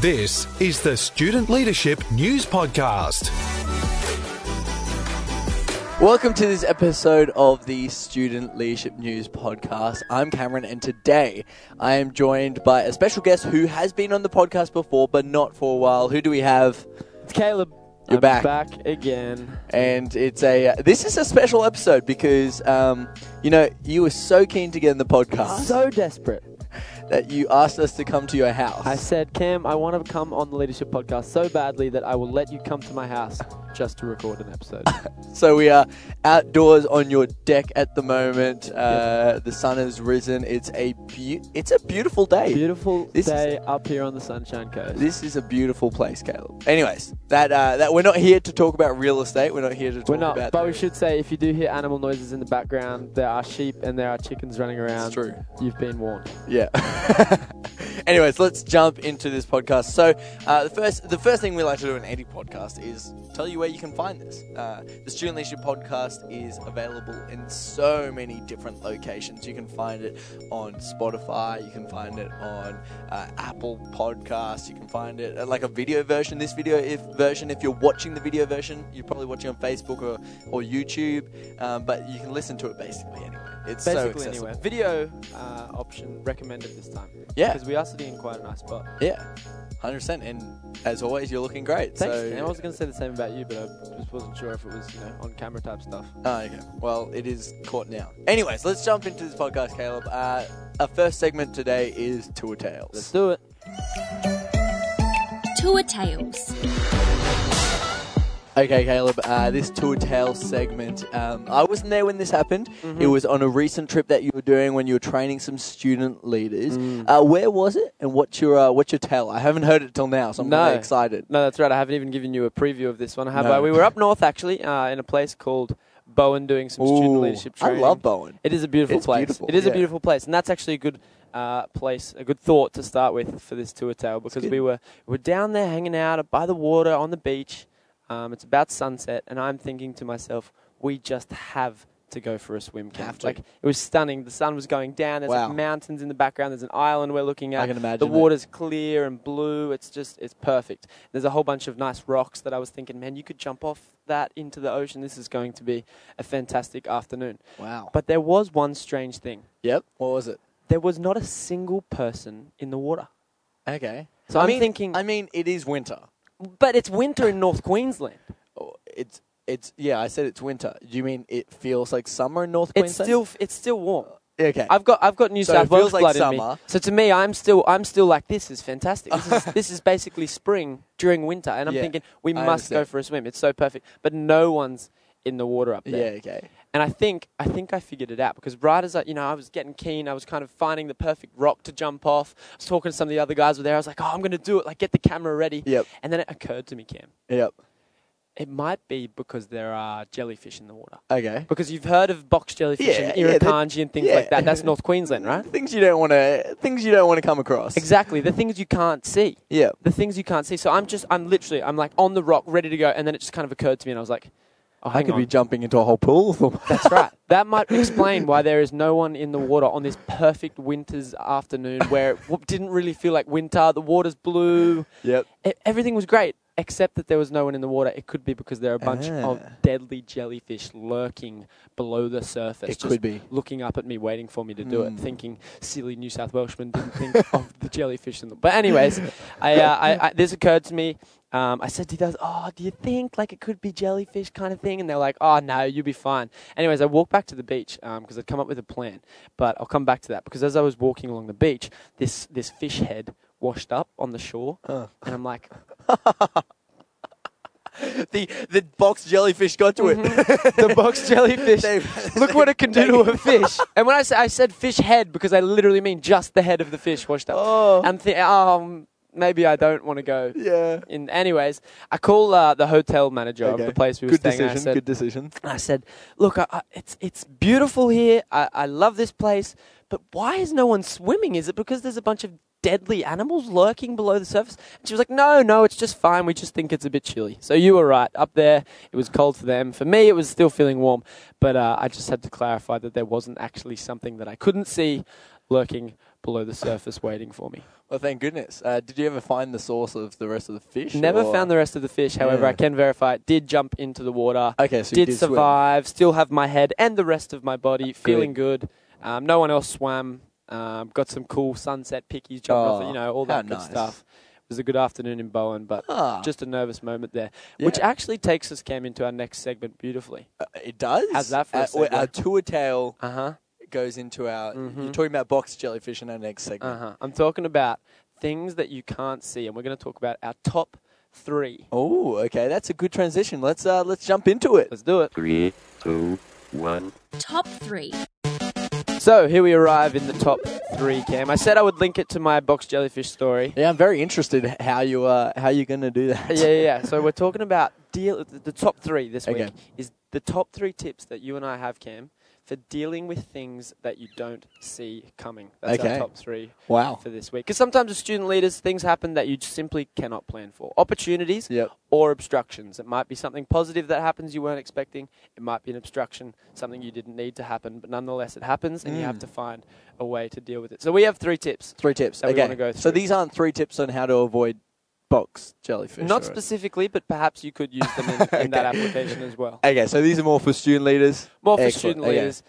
This is the Student Leadership News Podcast. Welcome to this episode of the Student Leadership News Podcast. I'm Cameron, and today I am joined by a special guest who has been on the podcast before, but not for a while. Who do we have? It's Caleb. You're I'm back. back again. And it's a this is a special episode because um, you know you were so keen to get in the podcast So desperate. That you asked us to come to your house. I said, Cam, I want to come on the Leadership Podcast so badly that I will let you come to my house just to record an episode. So we are outdoors on your deck at the moment. Uh, the sun has risen. It's a beau- it's a beautiful day. Beautiful This is- day up here on the Sunshine Coast. This is a beautiful place, Caleb. Anyways, that uh, that we're not here to talk about real estate. We're not here to talk We're not, about. but we should say if you do hear animal noises in the background, there are sheep and there are chickens running around. true. You've been warned. Yeah. Anyways, let's jump into this podcast. So, uh, the first the first thing we like to do in any podcast is tell you where you can find this. Uh, the Student Leadership Podcast is available in so many different locations. You can find it on Spotify. You can find it on uh, Apple Podcasts. You can find it uh, like a video version. This video if version, if you're watching the video version, you're probably watching on Facebook or, or YouTube. Um, but you can listen to it basically anyway. It's so Basically, accessible. anyway. Video uh, option recommended this time. Yeah. Because we are sitting in quite a nice spot. Yeah, hundred percent. And as always, you're looking great. Thanks, so, Cam. I was going to say the same about you, but I just wasn't sure if it was, you know, on camera type stuff. Oh, okay. Well, it is caught now. Anyways, let's jump into this podcast, Caleb. Uh, our first segment today is Tour Tales. Let's do it. Tour Tales. Okay, Caleb. Uh, this Tour Tales segment. Um, I wasn't there when this happened. Mm-hmm. It was on a recent trip that you were doing when you were training some student leaders. Mm. Uh, where was it, and what's your uh, what's your tale? I haven't heard it till now, so I'm No. really excited. No, that's right. I haven't even given you a preview of this one, have No. I? We were up north actually, uh, in a place called Bowen, doing some student Ooh, leadership I love Bowen. It is a beautiful It's place. beautiful, It is yeah. a beautiful place, and that's actually a good uh, place, a good thought to start with for this tour tale because we were we were down there hanging out by the water on the beach. Um, it's about sunset, and I'm thinking to myself, we just have to go for a swim. Cam. Have to. Like it was stunning. The sun was going down. There's Wow. like mountains in the background. There's an island we're looking at. I can imagine The water's clear and blue. It's just, it's perfect. There's a whole bunch of nice rocks that I was thinking, man, you could jump off that into the ocean. This is going to be a fantastic afternoon. Wow. But there was one strange thing. Yep. What was it? There was not a single person in the water. Okay. So I I'm mean, thinking- I mean, it is winter. But it's winter in North Queensland. Oh, it's it's yeah. I said it's winter. Do you mean it feels like summer in North It's Queensland? still, it's still warm. okay. I've got, I've got New So South it feels Wales like blood in summer. me. So to me, I'm still, I'm still like, this is fantastic. This is, this is basically spring during winter, and I'm Yeah, thinking we I must go understand. for a swim. It's so perfect. But no one's in the water up there. yeah. Okay. And I think I think I figured it out because right as I, you know, I was getting keen, I was kind of finding the perfect rock to jump off. I was talking to some of the other guys were there. I was like, "Oh, I'm going to do it! Like, get the camera ready." Yep. And then it occurred to me, Cam, Yep. it might be because there are jellyfish in the water. Okay. Because you've heard of box jellyfish Yeah, and yeah, irukandji and things yeah. like that. That's North Queensland, right? Things you don't want to things you don't want to come across. Exactly. The things you can't see. Yeah. The things you can't see. So I'm just, I'm literally, I'm like on the rock, ready to go, and then it just kind of occurred to me, and I was like, "Oh, I could on. be jumping into a whole pool. That's right. That might explain why there is no one in the water on this perfect winter's afternoon where it didn't really feel like winter. The water's blue. yep. E- everything was great, except that there was no one in the water. It could be because there are a bunch of Ah. deadly jellyfish lurking below the surface. It could be. Looking up at me, waiting for me to do it, Mm. thinking silly New South Welshman didn't think of the jellyfish in the. But anyways, I, uh, I, I this occurred to me. Um, I said to others, "Oh, do you think like it could be jellyfish kind of thing?" And they're like, "Oh no, you'll be fine." Anyways, I walked back to the beach because I'd come up with a plan, but I'll come back to that because as I was walking along the beach, this this fish head washed up on the shore, Uh. and I'm like, The the box jellyfish got to it. "The box jellyfish." They- Look what it can do to a fish. And when I say I said fish head because I literally mean just the head of the fish washed up. Oh. I'm thinking, um, maybe I don't want to go. yeah. In anyways, I call uh, the hotel manager Okay. of the place we were Good staying. decision. I said, good decision. I said, "Look, I, I, it's it's beautiful here. I, I love this place, but why is no one swimming? Is it because there's a bunch of deadly animals lurking below the surface?" And she was like, "No, no, it's just fine. We just think it's a bit chilly." So you were right. Up there, it was cold for them. For me, it was still feeling warm. But uh, I just had to clarify that there wasn't actually something that I couldn't see lurking below the surface, waiting for me. Well, thank goodness. Uh, did you ever find the source of the rest of the fish? Never or- found the rest of the fish. However, Yeah. I can verify it did jump into the water. Okay, so you did, did swim. survive. Still have my head and the rest of my body feeling Good. good. Um, no one else swam. Um, got some cool sunset pickies, jumped off, it, Oh, you know, all that good nice. stuff. It was a good afternoon in Bowen, but Ah, just a nervous moment there, which actually takes us Cam into our next segment beautifully. uh, it does. How's that for a uh, segue? Our tour tale Uh huh. Goes into our. Mhm. You're talking about box jellyfish in our next segment. Uh huh. I'm talking about things that you can't see, and we're going to talk about our top three. Oh, okay, that's a good transition. Let's uh, let's jump into it. Let's do it. Three, two, one. Top three. So here we arrive in the top three, Cam. I said I would link it to my box jellyfish story. Yeah, I'm very interested how you uh, how you're going to do that. yeah, yeah, yeah. So we're talking about deal. The the top three this Okay. week is the top three tips that you and I have, Cam, for dealing with things that you don't see coming. That's Okay. our top three Wow. for this week. Because sometimes as student leaders, things happen that you simply cannot plan for. Opportunities Yep. or obstructions. It might be something positive that happens you weren't expecting. It might be an obstruction, something you didn't need to happen, but nonetheless it happens, and you have Mm. to find a way to deal with it. So we have three tips. Three tips. that okay. so these aren't three tips on how to avoid box jellyfish. Not specifically, but perhaps you could use them in, in that application as well. Okay, so these are more for student leaders. More for Excellent. student Okay. leaders.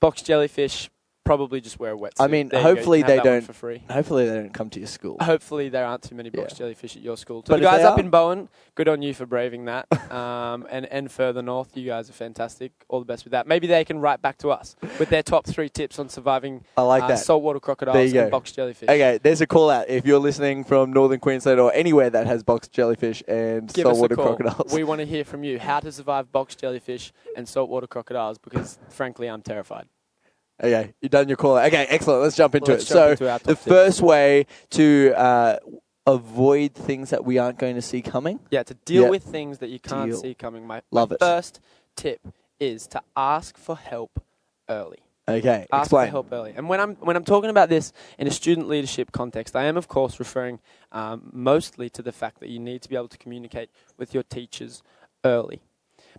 Box jellyfish, probably just wear a wetsuit. I mean, There you go. You hopefully they don't- for free. Hopefully they don't come to your school. Hopefully there aren't too many box Yeah. jellyfish at your school. To But the guys up are- in Bowen, good on you for braving that. um, and and further north, you guys are fantastic. All the best with that. Maybe they can write back to us with their top three tips on surviving I like uh, that. saltwater crocodiles and box jellyfish. Okay, there's a call out. If you're listening from northern Queensland or anywhere that has box jellyfish and Give saltwater crocodiles, We want to hear from you how to survive box jellyfish and saltwater crocodiles because, frankly, I'm terrified. Okay, you've done your call. Okay, excellent. Let's jump into Let's it. jump so into the tips. first way to uh, avoid things that we aren't going to see coming. Yeah, to deal with things that you can't Deal. see coming. My, Love my it. first tip is to ask for help early. Okay, Ask explain. for help early. And when I'm when I'm talking about this in a student leadership context, I am of course referring um, mostly to the fact that you need to be able to communicate with your teachers early.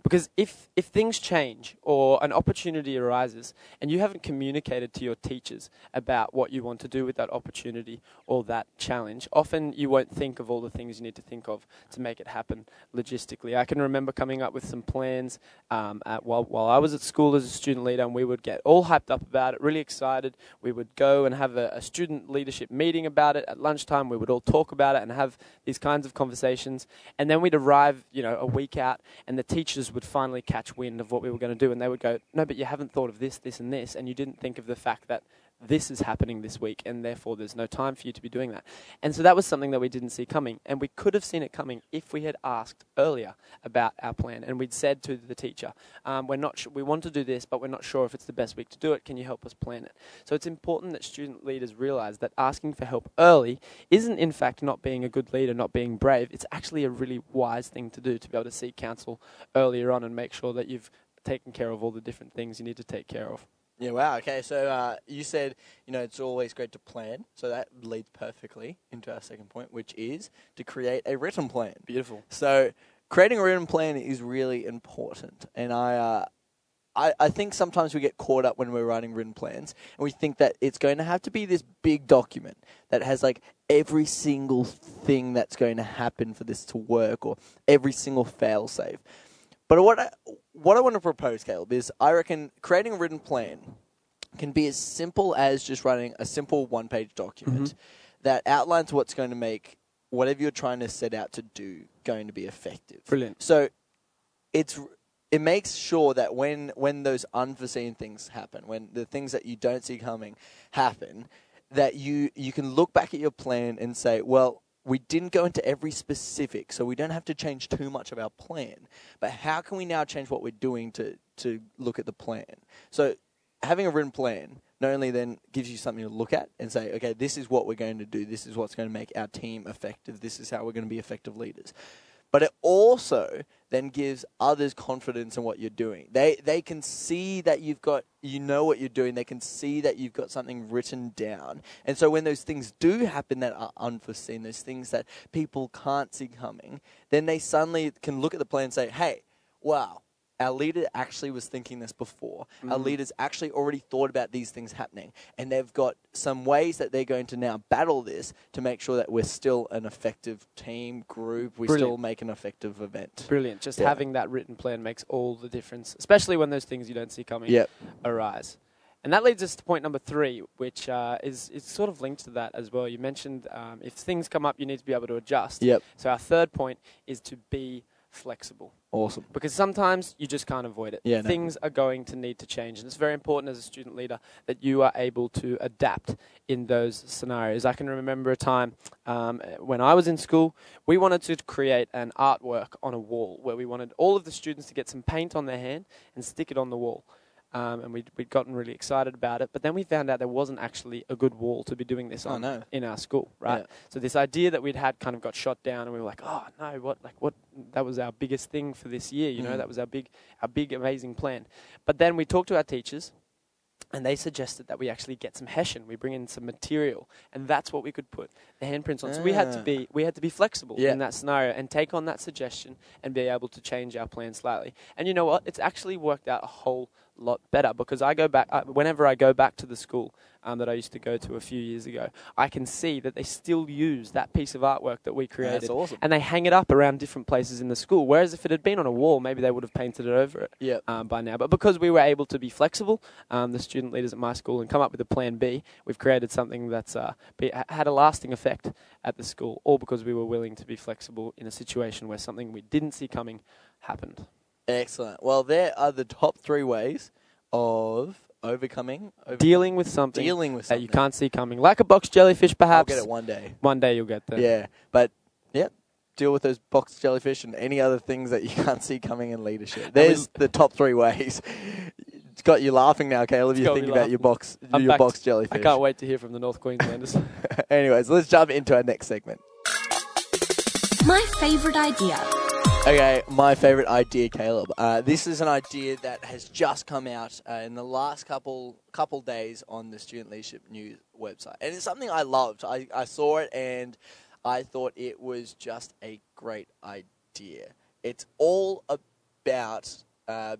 Because if, if things change or an opportunity arises and you haven't communicated to your teachers about what you want to do with that opportunity or that challenge, often you won't think of all the things you need to think of to make it happen logistically. I can remember coming up with some plans um, at, while, while I was at school as a student leader, and we would get all hyped up about it, really excited. We would go and have a, a student leadership meeting about it at lunchtime. We would all talk about it and have these kinds of conversations. And then we'd arrive, you know, a week out, and the teachers would finally catch wind of what we were going to do, and they would go, "No, but you haven't thought of this, this, and this, and you didn't think of the fact that." This is happening this week, and therefore there's no time for you to be doing that. And so that was something that we didn't see coming, and we could have seen it coming if we had asked earlier about our plan, and we'd said to the teacher, um, "We're not. Sh- we want to do this, but we're not sure if it's the best week to do it. Can you help us plan it?" So it's important that student leaders realize that asking for help early isn't, in fact, not being a good leader, not being brave. It's actually a really wise thing to do to be able to seek counsel earlier on and make sure that you've taken care of all the different things you need to take care of. Yeah, wow. Okay, so uh, you said, you know, it's always great to plan. So that leads perfectly into our second point, which is to create a written plan. Beautiful. So creating a written plan is really important. And I, uh, I, I think sometimes we get caught up when we're writing written plans and we think that it's going to have to be this big document that has like every single thing that's going to happen for this to work or every single fail safe. But what I, what I want to propose, Caleb, is I reckon creating a written plan can be as simple as just writing a simple one page document mm-hmm. that outlines what's going to make whatever you're trying to set out to do going to be effective. Brilliant. So it's it makes sure that when when those unforeseen things happen, when the things that you don't see coming happen, that you you can look back at your plan and say, well, we didn't go into every specific, so we don't have to change too much of our plan. But how can we now change what we're doing to to look at the plan? So having a written plan not only then gives you something to look at and say, okay, this is what we're going to do, this is what's going to make our team effective, this is how we're going to be effective leaders. But it also then gives others confidence in what you're doing. They they can see that you've got you know what you're doing. They can see that you've got something written down. And so when those things do happen that are unforeseen, those things that people can't see coming, then they suddenly can look at the plan and say, "Hey, wow, our leader actually was thinking this before. Our leaders actually already thought about these things happening, and they've got some ways that they're going to now battle this to make sure that we're still an effective team group. We still make an effective event. Brilliant. Just Yeah. having that written plan makes all the difference, especially when those things you don't see coming Yep. arise. And that leads us to point number three, which uh, is, is sort of linked to that as well. You mentioned um, if things come up, you need to be able to adjust. Yep. So our third point is to be flexible. Awesome. Because sometimes you just can't avoid it. Yeah, no. Things are going to need to change. And it's very important as a student leader that you are able to adapt in those scenarios. I can remember a time um, when I was in school, we wanted to create an artwork on a wall where we wanted all of the students to get some paint on their hand and stick it on the wall. Um, and we'd, we'd gotten really excited about it. But then we found out there wasn't actually a good wall to be doing this Oh, on no. in our school, right? Yeah. So this idea that we'd had kind of got shot down, and we were like, "Oh no, what? Like what? That was our biggest thing for this year. You know, Mm. that was our big, our big amazing plan." But then we talked to our teachers, and they suggested that we actually get some hessian. We bring in some material, and that's what we could put the handprints on. So we had to Ah. be, we had to be flexible Yeah. in that scenario and take on that suggestion and be able to change our plan slightly. And you know what? It's actually worked out a whole lot better because I go back whenever I go back to the school um, that I used to go to a few years ago. I can see that they still use that piece of artwork that we created, That's awesome. and they hang it up around different places in the school. Whereas if it had been on a wall, maybe they would have painted it over it Yep. um, by now. But because we were able to be flexible, um, the student leaders at my school, and come up with a plan B, we've created something that's uh, be, had a lasting effect at the school, all because we were willing to be flexible in a situation where something we didn't see coming happened. Excellent. Well, there are the top three ways of overcoming, over- Dealing with something dealing with something that you can't see coming, like a box jellyfish, perhaps. I'll get it one day. One day you'll get there. Yeah, but yep, deal with those box jellyfish and any other things that you can't see coming in leadership. There's the top three ways. It's got you laughing now, Caleb. It's You got think about your box, I'm your back box to- jellyfish. I can't wait to hear from the North Queenslanders. Anyways, let's jump into our next segment. My favorite idea. Okay, my favorite idea, Caleb. Uh, this is an idea that has just come out uh, in the last couple couple days on the Student Leadership News website, and it's something I loved. I, I saw it and I thought it was just a great idea. It's all about uh,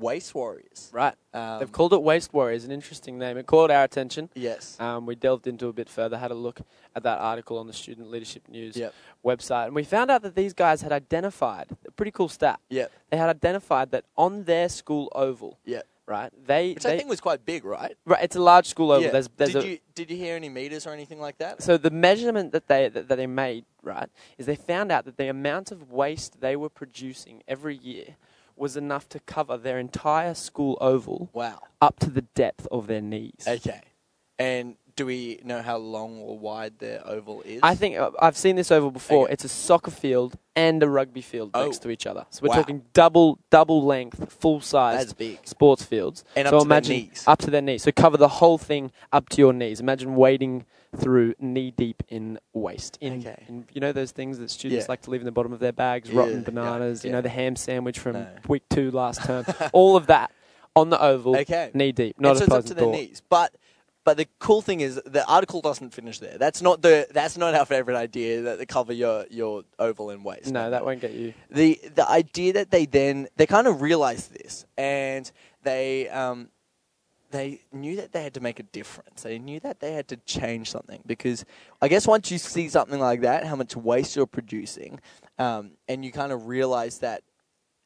waste warriors. right. Um, They've called it Waste Warriors, an interesting name. It caught our attention. yes. Um, we delved into a bit further, had a look at that article on the Student Leadership News Yep. website, and we found out that these guys had identified a pretty cool stat. Yeah. They had identified that on their school oval, Yep. right? They, Which they I think was quite big, right? right, it's a large school oval. Yeah. There's, there's did a, you did you hear any meters or anything like that? so the measurement that they that, that they made, right, is they found out that the amount of waste they were producing every year was enough to cover their entire school oval Wow. up to the depth of their knees. Okay. And do we know how long or wide the oval is? I think uh, I've seen this oval before. Okay. It's a soccer field and a rugby field Oh. next to each other. So we're Wow. talking double double length, full size sports fields. And up so to their imagine knees. up to their knees. So cover the whole thing up to your knees. Imagine wading through knee deep in waste. In, Okay. in you know those things that students Yeah. like to leave in the bottom of their bags, Yeah, rotten yeah, bananas, you know the ham sandwich from No. week 2 last term. All of that on the oval, Okay. knee deep. Not and so a it's up pleasant to their thought. knees. But but the cool thing is the article doesn't finish there. That's not the that's not our favorite idea that they cover your, your oval in waste. No, that won't get you. the the idea that they then they kind of realize this and they um they knew that they had to make a difference. They knew that they had to change something because I guess once you see something like that, how much waste you're producing, um, and you kind of realize that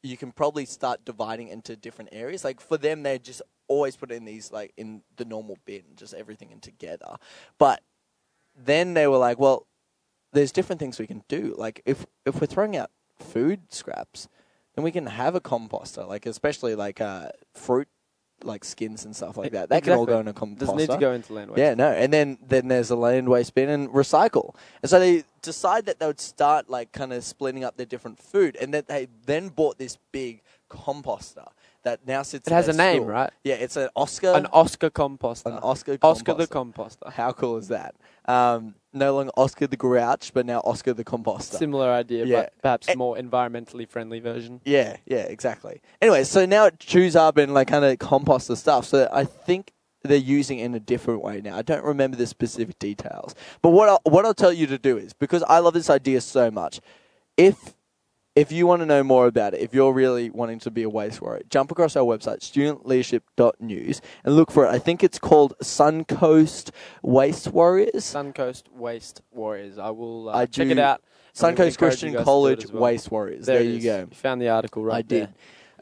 you can probably start dividing into different areas. Like for them, they just always put it in these like in the normal bin, just everything in together. But then they were like, well, there's different things we can do. Like if if we're throwing out food scraps, then we can have a composter. Like especially like uh, fruit, like skins and stuff like that. That can all go in a composter. Doesn't need to go into land waste. Yeah, no, and then then there's a land waste bin and recycle, and so they decide that they would start like kind of splitting up their different food, and that they then bought this big composter that now sits. It has a name, school. right? Yeah, it's an Oscar. An Oscar composter. An Oscar Oscar the composter. composter. How cool is that? Um, no longer Oscar the Grouch, but now Oscar the composter. Similar idea, Yeah. but perhaps Eh. more environmentally friendly version. Yeah, yeah, exactly. Anyway, so now it chews up and like kind of composts the stuff. So I think they're using it in a different way now. I don't remember the specific details, but what I'll, what I'll tell you to do is because I love this idea so much. If if you want to know more about it, if you're really wanting to be a waste warrior, jump across our website, studentleadership.news, and look for it. I think it's called Suncoast Waste Warriors. Suncoast Waste Warriors. I will uh, I check do- it out. Suncoast Christian you guys to do it College well. Waste Warriors. There, There, you is. go. You found the article right I did.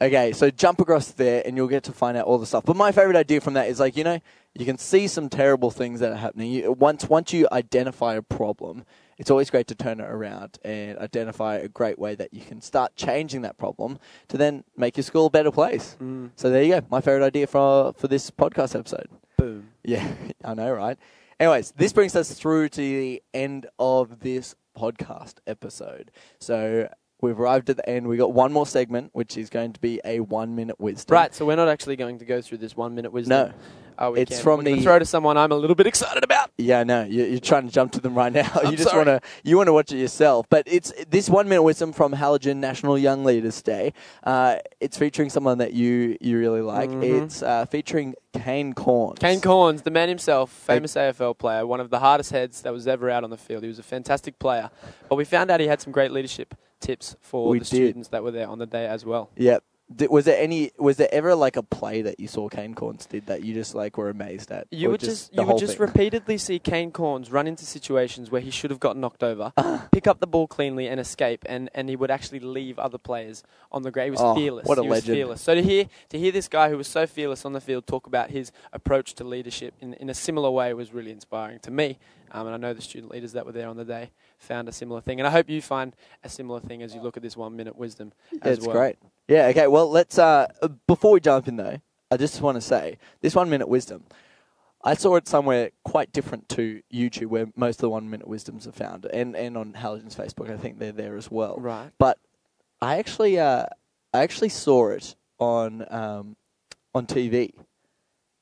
Okay, so jump across there and you'll get to find out all the stuff. But my favorite idea from that is like, you know, you can see some terrible things that are happening. You, once once you identify a problem, it's always great to turn it around and identify a great way that you can start changing that problem to then make your school a better place. Mm. So there you go. My favorite idea for for this podcast episode. Boom. Yeah, I know, right? Anyways, this brings us through to the end of this podcast episode. So we've arrived at the end. We got one more segment, which is going to be a one minute wisdom. Right, so we're not actually going to go through this one minute wisdom. No. Oh, we It's can. from We're the- throw to someone I'm a little bit excited about. Yeah, no, you- you're trying to jump to them right now. I'm you just want to you want to watch it yourself. But it's this one minute wisdom from Halogen National Young Leaders Day. Uh, it's featuring someone that you you really like. Mhm. It's uh, featuring Kane Cornes. Kane Cornes, the man himself, famous AFL player, one of the hardest heads that was ever out on the field. He was a fantastic player. But we found out he had some great leadership tips for We the did. students that were there on the day as well. Yep. Did, was there any? Was there ever like a play that you saw Kane Cornes did that you just like were amazed at? You would just, you would just thing? repeatedly see Kane Cornes run into situations where he should have gotten knocked over, pick up the ball cleanly and escape, and, and he would actually leave other players on the ground. He was Oh, fearless. what a he was legend. fearless. So to hear to hear this guy who was so fearless on the field talk about his approach to leadership in, in a similar way was really inspiring to me. Um, and I know the student leaders that were there on the day found a similar thing. And I hope you find a similar thing as you look at this one minute wisdom. Yeah, as it's well. great. Yeah. Okay. Well, let's. Uh, before we jump in though, I just want to say this one minute wisdom. I saw it somewhere quite different to YouTube, where most of the one minute wisdoms are found, and and on Halogen's Facebook, I think they're there as well. Right. But I actually, uh, I actually saw it on um, on TV.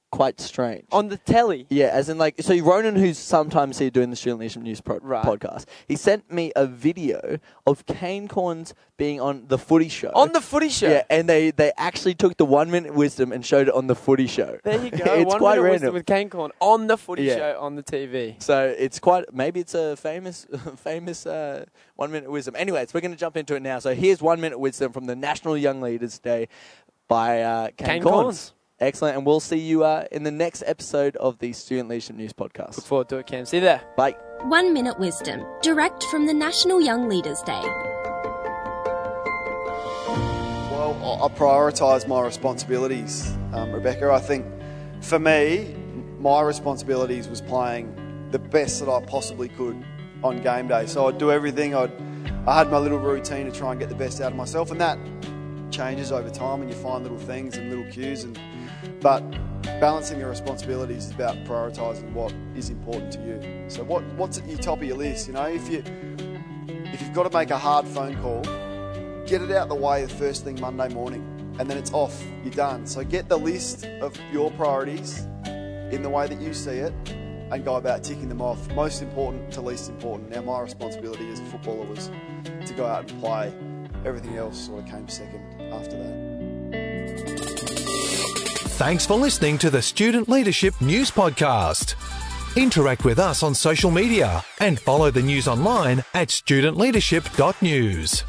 Quite strange. On the telly. Yeah, as in like so Ronan, who's sometimes here doing the Student Leadership News pro- Right. podcast, he sent me a video of Kane Cornes being on the Footy Show. On the footy show. yeah, and they they actually took the one minute wisdom and showed it on the Footy Show. There you go. it's One quite minute random. with Kane Cornes on the footy Yeah. show on the TV. So it's quite maybe it's a famous famous uh, one minute wisdom. Anyways, we're going to jump into it now. So here's one minute wisdom from the National Young Leaders Day by uh, Kane, Kane Cornes. Cornes. Excellent, and we'll see you uh, in the next episode of the Student Leadership News Podcast. Look forward to it, Cam. See you there. Bye. One Minute Wisdom, direct from the National Young Leaders Day. Well, I I prioritise my responsibilities, um, Rebecca. I think for me, my responsibilities was playing the best that I possibly could on game day. So I'd do everything. I'd, I had my little routine to try and get the best out of myself, and that changes over time, and you find little things and little cues. And but balancing your responsibilities is about prioritising what is important to you. So what what's at your top of your list? You know, if you if you've got to make a hard phone call, get it out the way the first thing Monday morning, and then it's off. You're done. So get the list of your priorities in the way that you see it, and go about ticking them off. Most important to least important. Now, my responsibility as a footballer was to go out and play. Everything else sort of came second after that. Thanks for listening to the Student Leadership News Podcast. Interact with us on social media and follow the news online at studentleadership.news.